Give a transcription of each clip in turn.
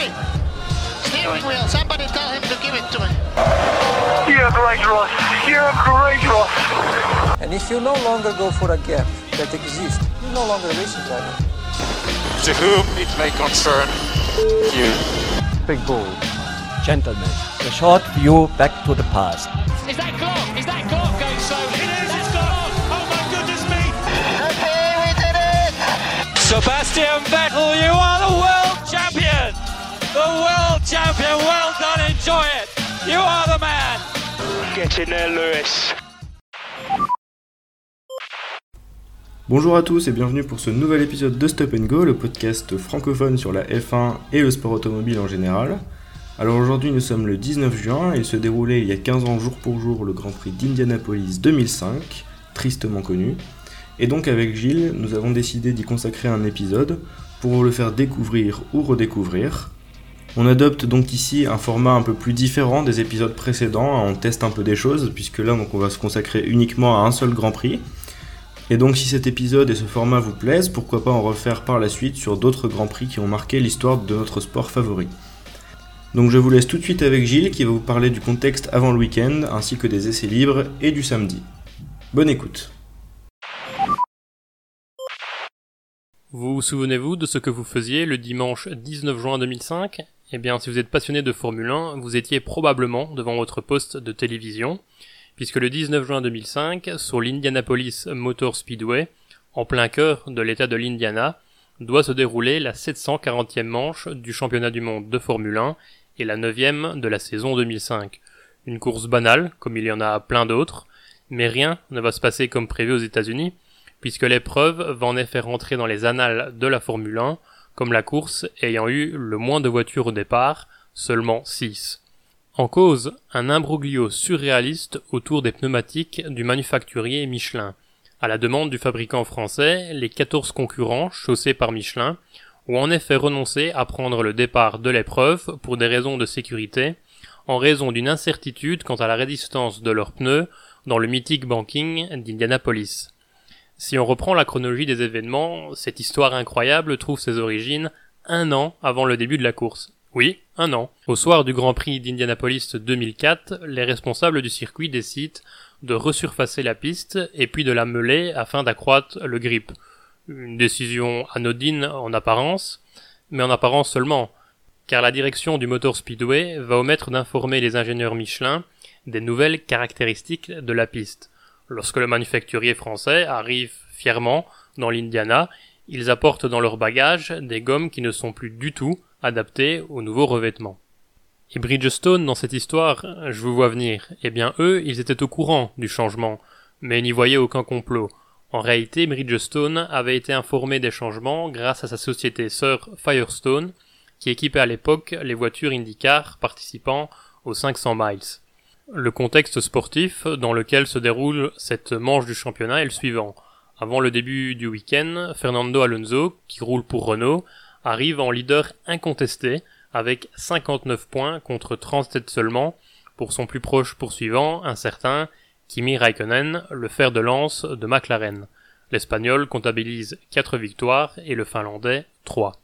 Hey! Steering wheel, somebody tell him to give it to me. You're great, Ross. You're great, Ross. And if you no longer go for a gap that exists, you're no longer a racing driver. To whom it may concern you. Big ball. Gentlemen, a short view back to the past. Is that Clark? Is that Clark going so? It is, it's Clark! Oh my goodness me! Okay, we did it! Sebastian Vettel, you are the world champion! The world champion, well done, enjoy it! You are the man! Get in there, Lewis. Bonjour à tous et bienvenue pour ce nouvel épisode de Stop and Go, le podcast francophone sur la F1 et le sport automobile en général. Alors aujourd'hui nous sommes le 19 juin et il se déroulait il y a 15 ans jour pour jour le Grand Prix d'Indianapolis 2005, tristement connu. Et donc avec Gilles, nous avons décidé d'y consacrer un épisode pour vous le faire découvrir ou redécouvrir. On adopte donc ici un format un peu plus différent des épisodes précédents, on teste un peu des choses puisque là on va se consacrer uniquement à un seul Grand Prix. Et donc si cet épisode et ce format vous plaisent, pourquoi pas en refaire par la suite sur d'autres Grands Prix qui ont marqué l'histoire de notre sport favori. Donc je vous laisse tout de suite avec Gilles qui va vous parler du contexte avant le week-end, ainsi que des essais libres et du samedi. Bonne écoute. Vous souvenez-vous de ce que vous faisiez le dimanche 19 juin 2005 Eh bien, si vous êtes passionné de Formule 1, vous étiez probablement devant votre poste de télévision, puisque le 19 juin 2005, sur l'Indianapolis Motor Speedway, en plein cœur de l'état de l'Indiana, doit se dérouler la 740e manche du championnat du monde de Formule 1 et la 9e de la saison 2005. Une course banale, comme il y en a plein d'autres, mais rien ne va se passer comme prévu aux États-Unis, puisque l'épreuve va en effet rentrer dans les annales de la Formule 1, comme la course ayant eu le moins de voitures au départ, seulement 6. En cause, un imbroglio surréaliste autour des pneumatiques du manufacturier Michelin. À la demande du fabricant français, les 14 concurrents chaussés par Michelin ont en effet renoncé à prendre le départ de l'épreuve pour des raisons de sécurité, en raison d'une incertitude quant à la résistance de leurs pneus dans le mythique banking d'Indianapolis. Si on reprend la chronologie des événements, cette histoire incroyable trouve ses origines un an avant le début de la course. Oui, un an. Au soir du Grand Prix d'Indianapolis 2004, les responsables du circuit décident de resurfacer la piste et puis de la meuler afin d'accroître le grip. Une décision anodine en apparence, mais en apparence seulement, car la direction du Motor Speedway va omettre d'informer les ingénieurs Michelin des nouvelles caractéristiques de la piste. Lorsque le manufacturier français arrive fièrement dans l'Indiana, ils apportent dans leur bagage des gommes qui ne sont plus du tout adaptées aux nouveaux revêtements. Et Bridgestone, dans cette histoire, je vous vois venir. Eh bien, eux, ils étaient au courant du changement, mais n'y voyaient aucun complot. En réalité, Bridgestone avait été informé des changements grâce à sa société sœur Firestone, qui équipait à l'époque les voitures IndyCar participant aux 500 miles. Le contexte sportif dans lequel se déroule cette manche du championnat est le suivant. Avant le début du week-end, Fernando Alonso, qui roule pour Renault, arrive en leader incontesté, avec 59 points contre 37 seulement pour son plus proche poursuivant, un certain Kimi Raikkonen, le fer de lance de McLaren. L'Espagnol comptabilise 4 victoires et le Finlandais 3.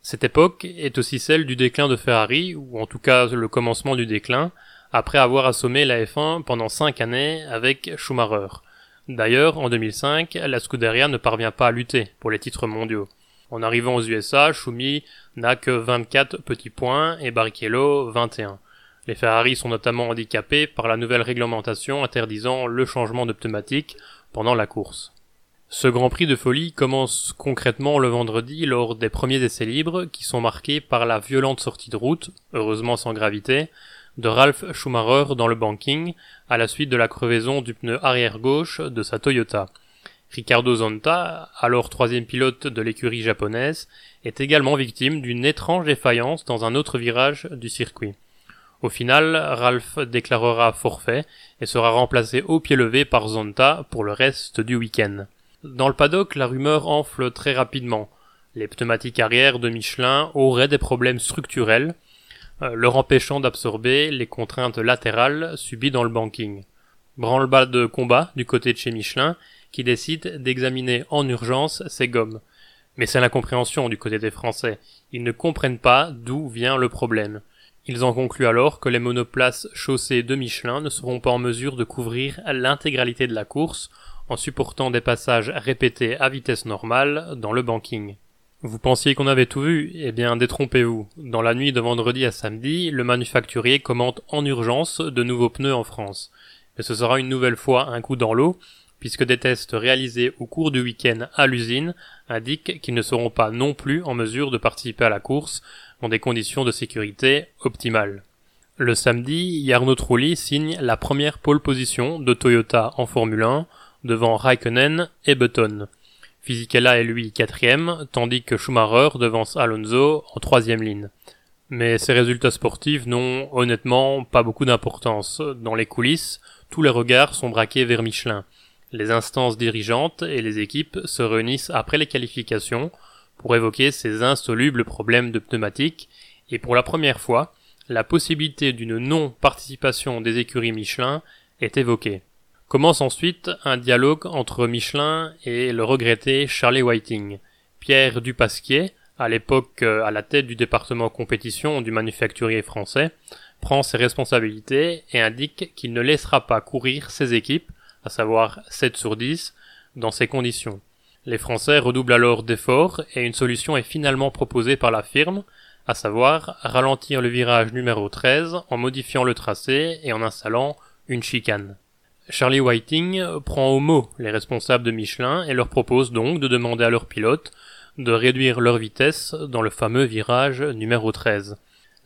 Cette époque est aussi celle du déclin de Ferrari, ou en tout cas le commencement du déclin, après avoir assommé la F1 pendant 5 années avec Schumacher. D'ailleurs, en 2005, la Scuderia ne parvient pas à lutter pour les titres mondiaux. En arrivant aux USA, Schumi n'a que 24 petits points et Barrichello 21. Les Ferrari sont notamment handicapés par la nouvelle réglementation interdisant le changement de pneumatique pendant la course. Ce Grand Prix de folie commence concrètement le vendredi lors des premiers essais libres qui sont marqués par la violente sortie de route, heureusement sans gravité, de Ralph Schumacher dans le banking à la suite de la crevaison du pneu arrière gauche de sa Toyota. Ricardo Zonta, alors troisième pilote de l'écurie japonaise, est également victime d'une étrange défaillance dans un autre virage du circuit. Au final, Ralph déclarera forfait et sera remplacé au pied levé par Zonta pour le reste du week-end. Dans le paddock, la rumeur enfle très rapidement. Les pneumatiques arrière de Michelin auraient des problèmes structurels, leur empêchant d'absorber les contraintes latérales subies dans le banking. Branle-bas de combat du côté de chez Michelin, qui décide d'examiner en urgence ces gommes. Mais c'est l'incompréhension du côté des Français. Ils ne comprennent pas d'où vient le problème. Ils en concluent alors que les monoplaces chaussées de Michelin ne seront pas en mesure de couvrir l'intégralité de la course en supportant des passages répétés à vitesse normale dans le banking. Vous pensiez qu'on avait tout vu? Eh bien, détrompez-vous. Dans la nuit de vendredi à samedi, le manufacturier commente en urgence de nouveaux pneus en France. Mais ce sera une nouvelle fois un coup dans l'eau, puisque des tests réalisés au cours du week-end à l'usine indiquent qu'ils ne seront pas non plus en mesure de participer à la course dans des conditions de sécurité optimales. Le samedi, Jarno Trulli signe la première pole position de Toyota en Formule 1 devant Raikkonen et Button. Fisichella est lui quatrième, tandis que Schumacher devance Alonso en troisième ligne. Mais ces résultats sportifs n'ont honnêtement pas beaucoup d'importance. Dans les coulisses, tous les regards sont braqués vers Michelin. Les instances dirigeantes et les équipes se réunissent après les qualifications pour évoquer ces insolubles problèmes de pneumatiques et pour la première fois, la possibilité d'une non-participation des écuries Michelin est évoquée. Commence ensuite un dialogue entre Michelin et le regretté Charlie Whiting. Pierre Dupasquier, à l'époque euh, à la tête du département compétition du manufacturier français, prend ses responsabilités et indique qu'il ne laissera pas courir ses équipes, à savoir 7 sur 10, dans ces conditions. Les Français redoublent alors d'efforts et une solution est finalement proposée par la firme, à savoir ralentir le virage numéro 13 en modifiant le tracé et en installant une chicane. Charlie Whiting prend au mot les responsables de Michelin et leur propose donc de demander à leurs pilotes de réduire leur vitesse dans le fameux virage numéro 13.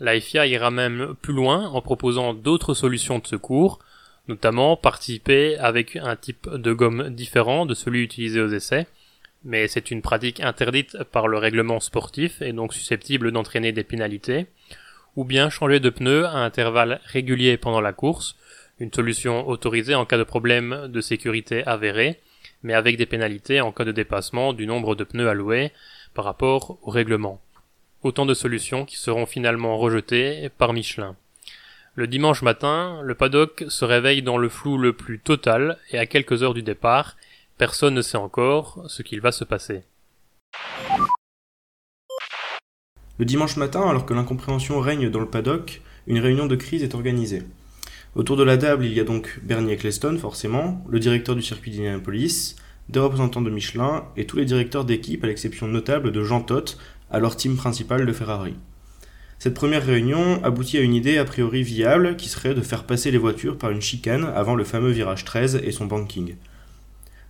La FIA ira même plus loin en proposant d'autres solutions de secours, notamment participer avec un type de gomme différent de celui utilisé aux essais, mais c'est une pratique interdite par le règlement sportif et donc susceptible d'entraîner des pénalités, ou bien changer de pneu à intervalles réguliers pendant la course, une solution autorisée en cas de problème de sécurité avéré, mais avec des pénalités en cas de dépassement du nombre de pneus alloués par rapport au règlement. Autant de solutions qui seront finalement rejetées par Michelin. Le dimanche matin, le paddock se réveille dans le flou le plus total et à quelques heures du départ, personne ne sait encore ce qu'il va se passer. Le dimanche matin, alors que l'incompréhension règne dans le paddock, une réunion de crise est organisée. Autour de la table, il y a donc Bernie Eccleston, forcément, le directeur du circuit d'Indianapolis, des représentants de Michelin et tous les directeurs d'équipe, à l'exception notable de Jean Todt, alors team principal de Ferrari. Cette première réunion aboutit à une idée a priori viable qui serait de faire passer les voitures par une chicane avant le fameux virage 13 et son banking.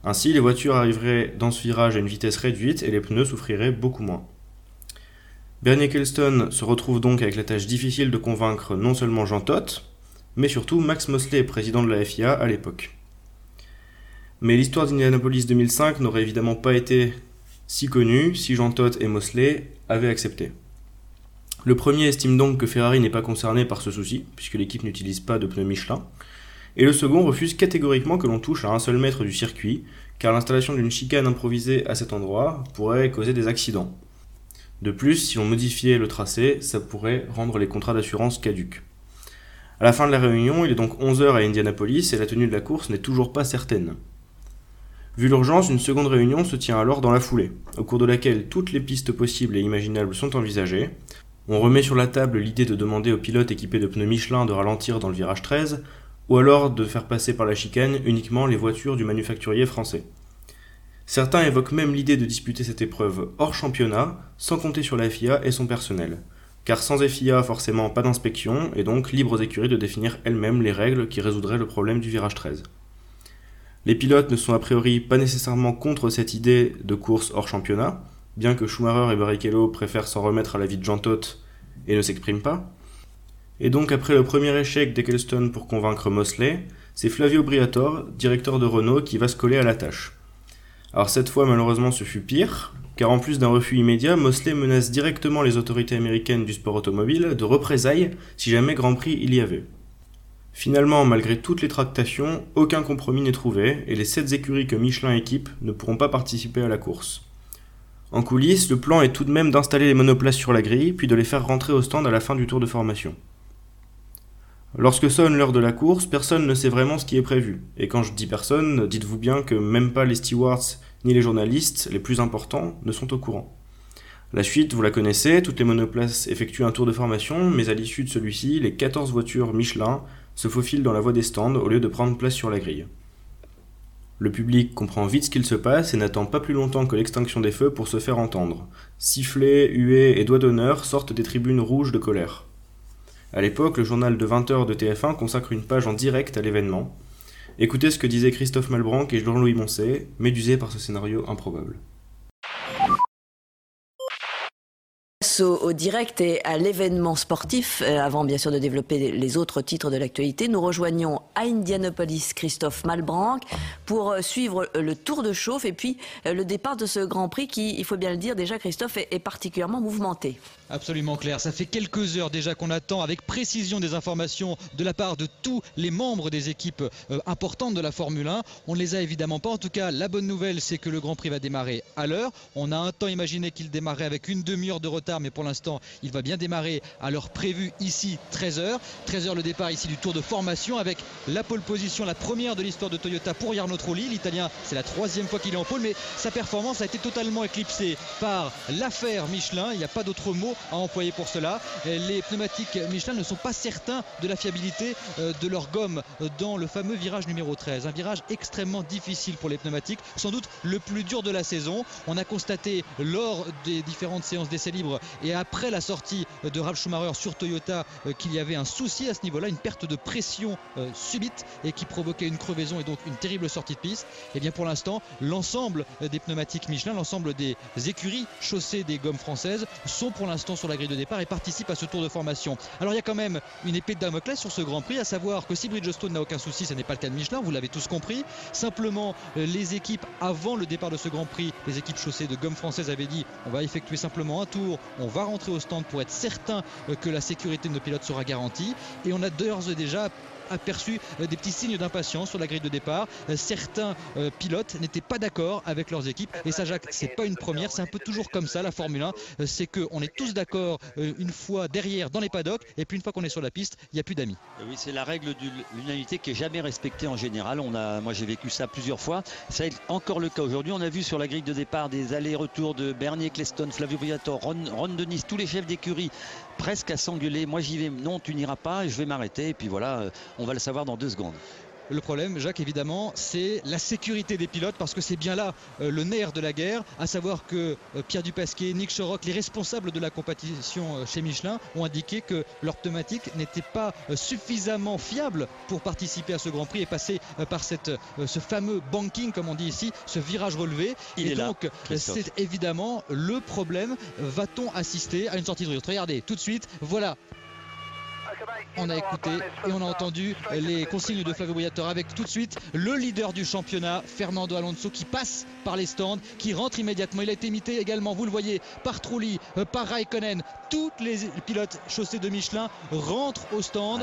Ainsi, les voitures arriveraient dans ce virage à une vitesse réduite et les pneus souffriraient beaucoup moins. Bernie Eccleston se retrouve donc avec la tâche difficile de convaincre non seulement Jean Todt, mais surtout Max Mosley, président de la FIA à l'époque. Mais l'histoire d'Indianapolis 2005 n'aurait évidemment pas été si connue si Jean Todt et Mosley avaient accepté. Le premier estime donc que Ferrari n'est pas concerné par ce souci, puisque l'équipe n'utilise pas de pneus Michelin, et le second refuse catégoriquement que l'on touche à un seul mètre du circuit, car l'installation d'une chicane improvisée à cet endroit pourrait causer des accidents. De plus, si on modifiait le tracé, ça pourrait rendre les contrats d'assurance caduques. À la fin de la réunion, il est donc 11h à Indianapolis et la tenue de la course n'est toujours pas certaine. Vu l'urgence, une seconde réunion se tient alors dans la foulée, au cours de laquelle toutes les pistes possibles et imaginables sont envisagées. On remet sur la table l'idée de demander aux pilotes équipés de pneus Michelin de ralentir dans le virage 13, ou alors de faire passer par la chicane uniquement les voitures du manufacturier français. Certains évoquent même l'idée de disputer cette épreuve hors championnat, sans compter sur la FIA et son personnel car sans FIA, forcément pas d'inspection, et donc libre aux écuries de définir elles-mêmes les règles qui résoudraient le problème du virage 13. Les pilotes ne sont a priori pas nécessairement contre cette idée de course hors championnat, bien que Schumacher et Barrichello préfèrent s'en remettre à la vie de Jean Todt et ne s'expriment pas. Et donc après le premier échec d'Eccleston pour convaincre Mosley, c'est Flavio Briatore, directeur de Renault, qui va se coller à la tâche. Alors cette fois malheureusement ce fut pire, car en plus d'un refus immédiat, Mosley menace directement les autorités américaines du sport automobile de représailles si jamais Grand Prix il y avait. Finalement, malgré toutes les tractations, aucun compromis n'est trouvé et les 7 écuries que Michelin équipe ne pourront pas participer à la course. En coulisses, le plan est tout de même d'installer les monoplaces sur la grille, puis de les faire rentrer au stand à la fin du tour de formation. Lorsque sonne l'heure de la course, personne ne sait vraiment ce qui est prévu. Et quand je dis personne, dites-vous bien que même pas les stewards ni les journalistes les plus importants ne sont au courant. La suite, vous la connaissez, toutes les monoplaces effectuent un tour de formation, mais à l'issue de celui-ci, les 14 voitures Michelin se faufilent dans la voie des stands au lieu de prendre place sur la grille. Le public comprend vite ce qu'il se passe et n'attend pas plus longtemps que l'extinction des feux pour se faire entendre. Sifflets, huées et doigts d'honneur sortent des tribunes rouges de colère. À l'époque, le journal de 20h de TF1 consacre une page en direct à l'événement. Écoutez ce que disaient Christophe Malbranc et Jean-Louis Moncey, médusés par ce scénario improbable. Au, direct et à l'événement sportif, euh, avant bien sûr de développer les autres titres de l'actualité, nous rejoignons à Indianapolis Christophe Malbranc pour euh, suivre le tour de chauffe et puis euh, le départ de ce Grand Prix qui, il faut bien le dire, déjà Christophe est, est particulièrement mouvementé. Absolument clair, ça fait quelques heures déjà qu'on attend avec précision des informations de la part de tous les membres des équipes euh, importantes de la Formule 1. On ne les a évidemment pas, en tout cas la bonne nouvelle c'est que le Grand Prix va démarrer à l'heure. On a un temps imaginé qu'il démarrait avec une demi-heure de retard mais pour l'instant il va bien démarrer à l'heure prévue ici 13h. 13h le départ ici du tour de formation avec la pole position, la première de l'histoire de Toyota pour Jarno Trulli. L'Italien c'est la troisième fois qu'il est en pole mais sa performance a été totalement éclipsée par l'affaire Michelin. Il n'y a pas d'autre mot à employer pour cela. Les pneumatiques Michelin ne sont pas certains de la fiabilité euh, de leur gomme dans le fameux virage numéro 13. Un virage extrêmement difficile pour les pneumatiques, sans doute le plus dur de la saison. On a constaté lors des différentes séances d'essais libres et après la sortie de Ralf Schumacher sur Toyota euh, qu'il y avait un souci à ce niveau-là, une perte de pression euh, subite et qui provoquait une crevaison et donc une terrible sortie de piste. Et bien pour l'instant, l'ensemble des pneumatiques Michelin, l'ensemble des écuries chaussées des gommes françaises sont pour l'instant sur la grille de départ et participe à ce tour de formation. Alors il y a quand même une épée de Damoclès sur ce Grand Prix, à savoir que si Bridgestone n'a aucun souci, ce n'est pas le cas de Michelin, vous l'avez tous compris. Simplement, les équipes avant le départ de ce Grand Prix, les équipes chaussées de gomme française avaient dit on va effectuer simplement un tour, va rentrer au stand pour être certain que la sécurité de nos pilotes sera garantie. Et on a d'ores et déjà aperçu des petits signes d'impatience sur la grille de départ. Certains euh, pilotes n'étaient pas d'accord avec leurs équipes. Et ça, Jacques, c'est pas une première. C'est un peu toujours comme ça, la Formule 1. C'est qu'on est tous d'accord euh, une fois derrière dans les paddocks. Et puis une fois qu'on est sur la piste, il n'y a plus d'amis. Oui, c'est la règle de l'unanimité qui est jamais respectée en général. On a, moi, j'ai vécu ça plusieurs fois. Ça est encore le cas aujourd'hui. On a vu sur la grille de départ des allers-retours de Bernier Cleston, Flavio Briatore, Ron, Ron Denis, tous les chefs d'écurie presque à s'engueuler. Moi, j'y vais. Non, tu n'iras pas. Je vais m'arrêter. Et puis voilà, on va le savoir dans deux secondes. Le problème, Jacques, évidemment, c'est la sécurité des pilotes parce que c'est bien là euh, le nerf de la guerre, à savoir que euh, Pierre Dupasquier, Nick Choroc, les responsables de la compétition euh, chez Michelin ont indiqué que leur pneumatique n'était pas suffisamment fiable pour participer à ce Grand Prix et passer par cette, ce fameux banking, comme on dit ici, ce virage relevé. Il et est donc, c'est évidemment le problème. Va-t-on assister à une sortie de route Regardez, tout de suite, voilà on a écouté et on a entendu les consignes de Flavio Briatore avec tout de suite le leader du championnat, Fernando Alonso, qui passe par les stands, qui rentre immédiatement. Il a été imité également, vous le voyez, par Trulli, par Raikkonen. Toutes les pilotes chaussés de Michelin rentrent au stand.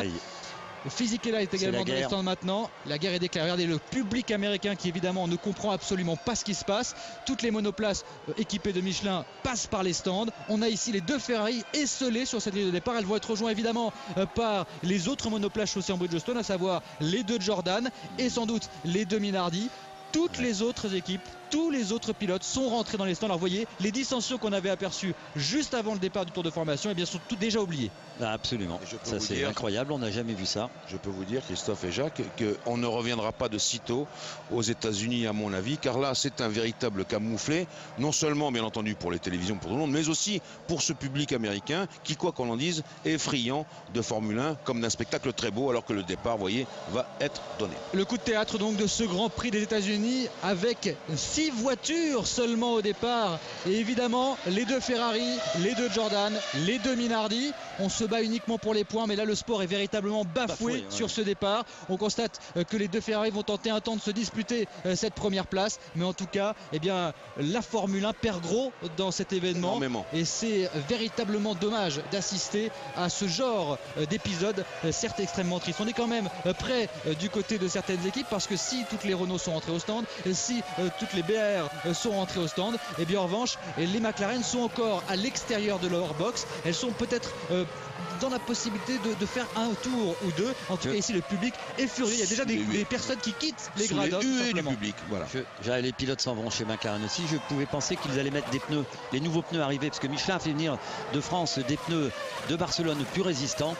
Physique est également dans les stands maintenant. La guerre est déclarée. Regardez le public américain qui évidemment ne comprend absolument pas ce qui se passe. Toutes les monoplaces euh, équipées de Michelin passent par les stands. On a ici les deux Ferrari esselées sur cette grille de départ. Elles vont être rejointes évidemment euh, par les autres monoplaces chaussées en Bridgestone, à savoir les deux Jordan et sans doute les deux Minardi. Toutes les autres équipes, tous les autres pilotes sont rentrés dans les stands. Alors vous voyez, les dissensions qu'on avait aperçues juste avant le départ du tour de formation, eh bien, sont toutes déjà oubliées. Ah, absolument. Ça c'est dire- incroyable, on n'a jamais vu ça. Je peux vous dire, Christophe et Jacques, qu'on ne reviendra pas de sitôt aux États-Unis, à mon avis, car là, c'est un véritable camouflet, non seulement, bien entendu, pour les télévisions, pour tout le monde, mais aussi pour ce public américain qui, quoi qu'on en dise, est friand de Formule 1 comme d'un spectacle très beau, alors que le départ, vous voyez, va être donné. Le coup de théâtre donc de ce Grand Prix des États-Unis avec six voitures seulement au départ et évidemment les deux Ferrari, les deux Jordan, les deux Minardi. On se bat uniquement pour les points mais là le sport est véritablement bafoué, Bafoué, ouais. sur ce départ. On constate euh, que les deux Ferrari vont tenter un temps de se disputer euh, cette première place mais en tout cas eh bien la Formule 1 perd gros dans cet événement Énormément. et c'est véritablement dommage d'assister à ce genre euh, d'épisode, certes extrêmement triste. On est quand même près du côté de certaines équipes parce que si toutes les Renault sont entrées au stand, si toutes les BR sont rentrés au stand. Et bien en revanche, les McLaren sont encore à l'extérieur de leur box. Elles sont peut-être dans la possibilité de, faire un tour ou deux. En tout cas, ici, le public est furieux. Il y a déjà des, personnes qui quittent les gradins. Les du public, voilà. les pilotes s'en vont chez McLaren aussi. Je pouvais penser qu'ils allaient mettre des pneus, les nouveaux pneus arrivés, parce que Michelin a fait venir de France des pneus de Barcelone plus résistants.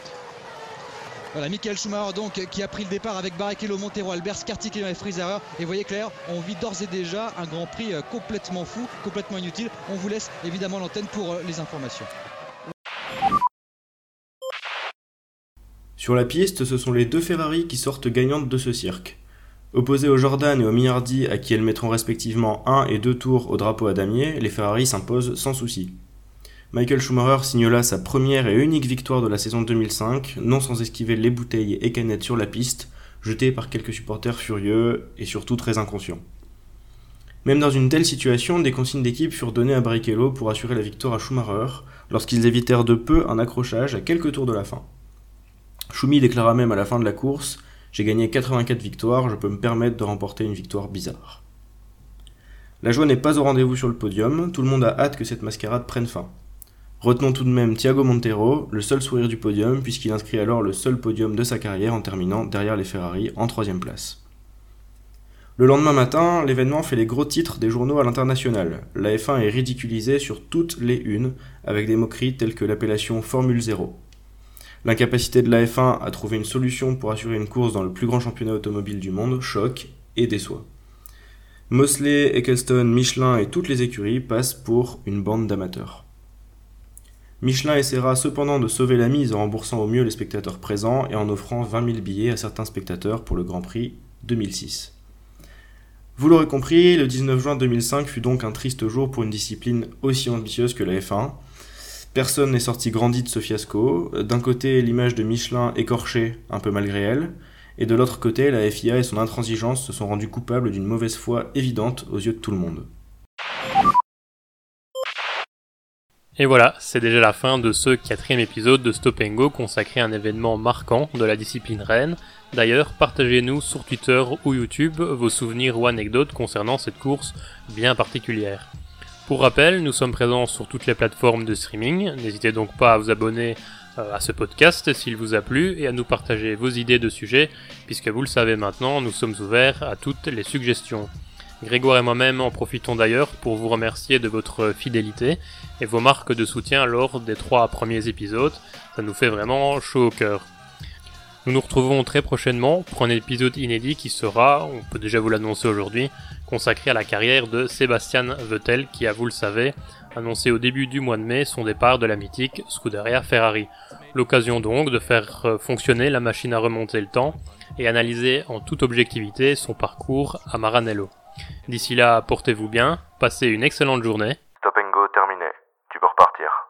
Voilà, Michael Schumacher donc qui a pris le départ avec Barrichello, Montero, Albert, Scartick et Friser. Et voyez clair, on vit d'ores et déjà un Grand Prix euh, complètement fou, complètement inutile. On vous laisse évidemment l'antenne pour euh, les informations. Sur la piste, ce sont les deux Ferrari qui sortent gagnantes de ce cirque. Opposées au Jordan et au Minardi, à qui elles mettront respectivement un et deux tours au drapeau à damier, les Ferrari s'imposent sans souci. Michael Schumacher signe là sa première et unique victoire de la saison 2005, non sans esquiver les bouteilles et canettes sur la piste, jetées par quelques supporters furieux et surtout très inconscients. Même dans une telle situation, des consignes d'équipe furent données à Barrichello pour assurer la victoire à Schumacher, lorsqu'ils évitèrent de peu un accrochage à quelques tours de la fin. Schumi déclara même à la fin de la course J'ai gagné 84 victoires, je peux me permettre de remporter une victoire bizarre. La joie n'est pas au rendez-vous sur le podium, tout le monde a hâte que cette mascarade prenne fin. Retenons tout de même Thiago Montero, le seul sourire du podium, puisqu'il inscrit alors le seul podium de sa carrière en terminant derrière les Ferrari en troisième place. Le lendemain matin, l'événement fait les gros titres des journaux à l'international. La F1 est ridiculisée sur toutes les unes, avec des moqueries telles que l'appellation Formule 0. L'incapacité de la F1 à trouver une solution pour assurer une course dans le plus grand championnat automobile du monde choque et déçoit. Mosley, Eccleston, Michelin et toutes les écuries passent pour une bande d'amateurs. Michelin essaiera cependant de sauver la mise en remboursant au mieux les spectateurs présents et en offrant 20 000 billets à certains spectateurs pour le Grand Prix 2006. Vous l'aurez compris, le 19 juin 2005 fut donc un triste jour pour une discipline aussi ambitieuse que la F1. Personne n'est sorti grandi de ce fiasco. D'un côté, l'image de Michelin écorchée, un peu malgré elle, et de l'autre côté, la FIA et son intransigeance se sont rendus coupables d'une mauvaise foi évidente aux yeux de tout le monde. Et voilà, c'est déjà la fin de ce quatrième épisode de Stop Go consacré à un événement marquant de la discipline reine. D'ailleurs, partagez-nous sur Twitter ou YouTube vos souvenirs ou anecdotes concernant cette course bien particulière. Pour rappel, nous sommes présents sur toutes les plateformes de streaming, n'hésitez donc pas à vous abonner euh, à ce podcast s'il vous a plu et à nous partager vos idées de sujets, puisque vous le savez maintenant, nous sommes ouverts à toutes les suggestions. Grégoire et moi-même en profitons d'ailleurs pour vous remercier de votre fidélité et vos marques de soutien lors des trois premiers épisodes. Ça nous fait vraiment chaud au cœur. Nous nous retrouvons très prochainement pour un épisode inédit qui sera, on peut déjà vous l'annoncer aujourd'hui, consacré à la carrière de Sébastien Vettel qui a, vous le savez, annoncé au début du mois de mai son départ de la mythique Scuderia Ferrari. L'occasion donc de faire fonctionner la machine à remonter le temps et analyser en toute objectivité son parcours à Maranello. D'ici là, portez-vous bien, passez une excellente journée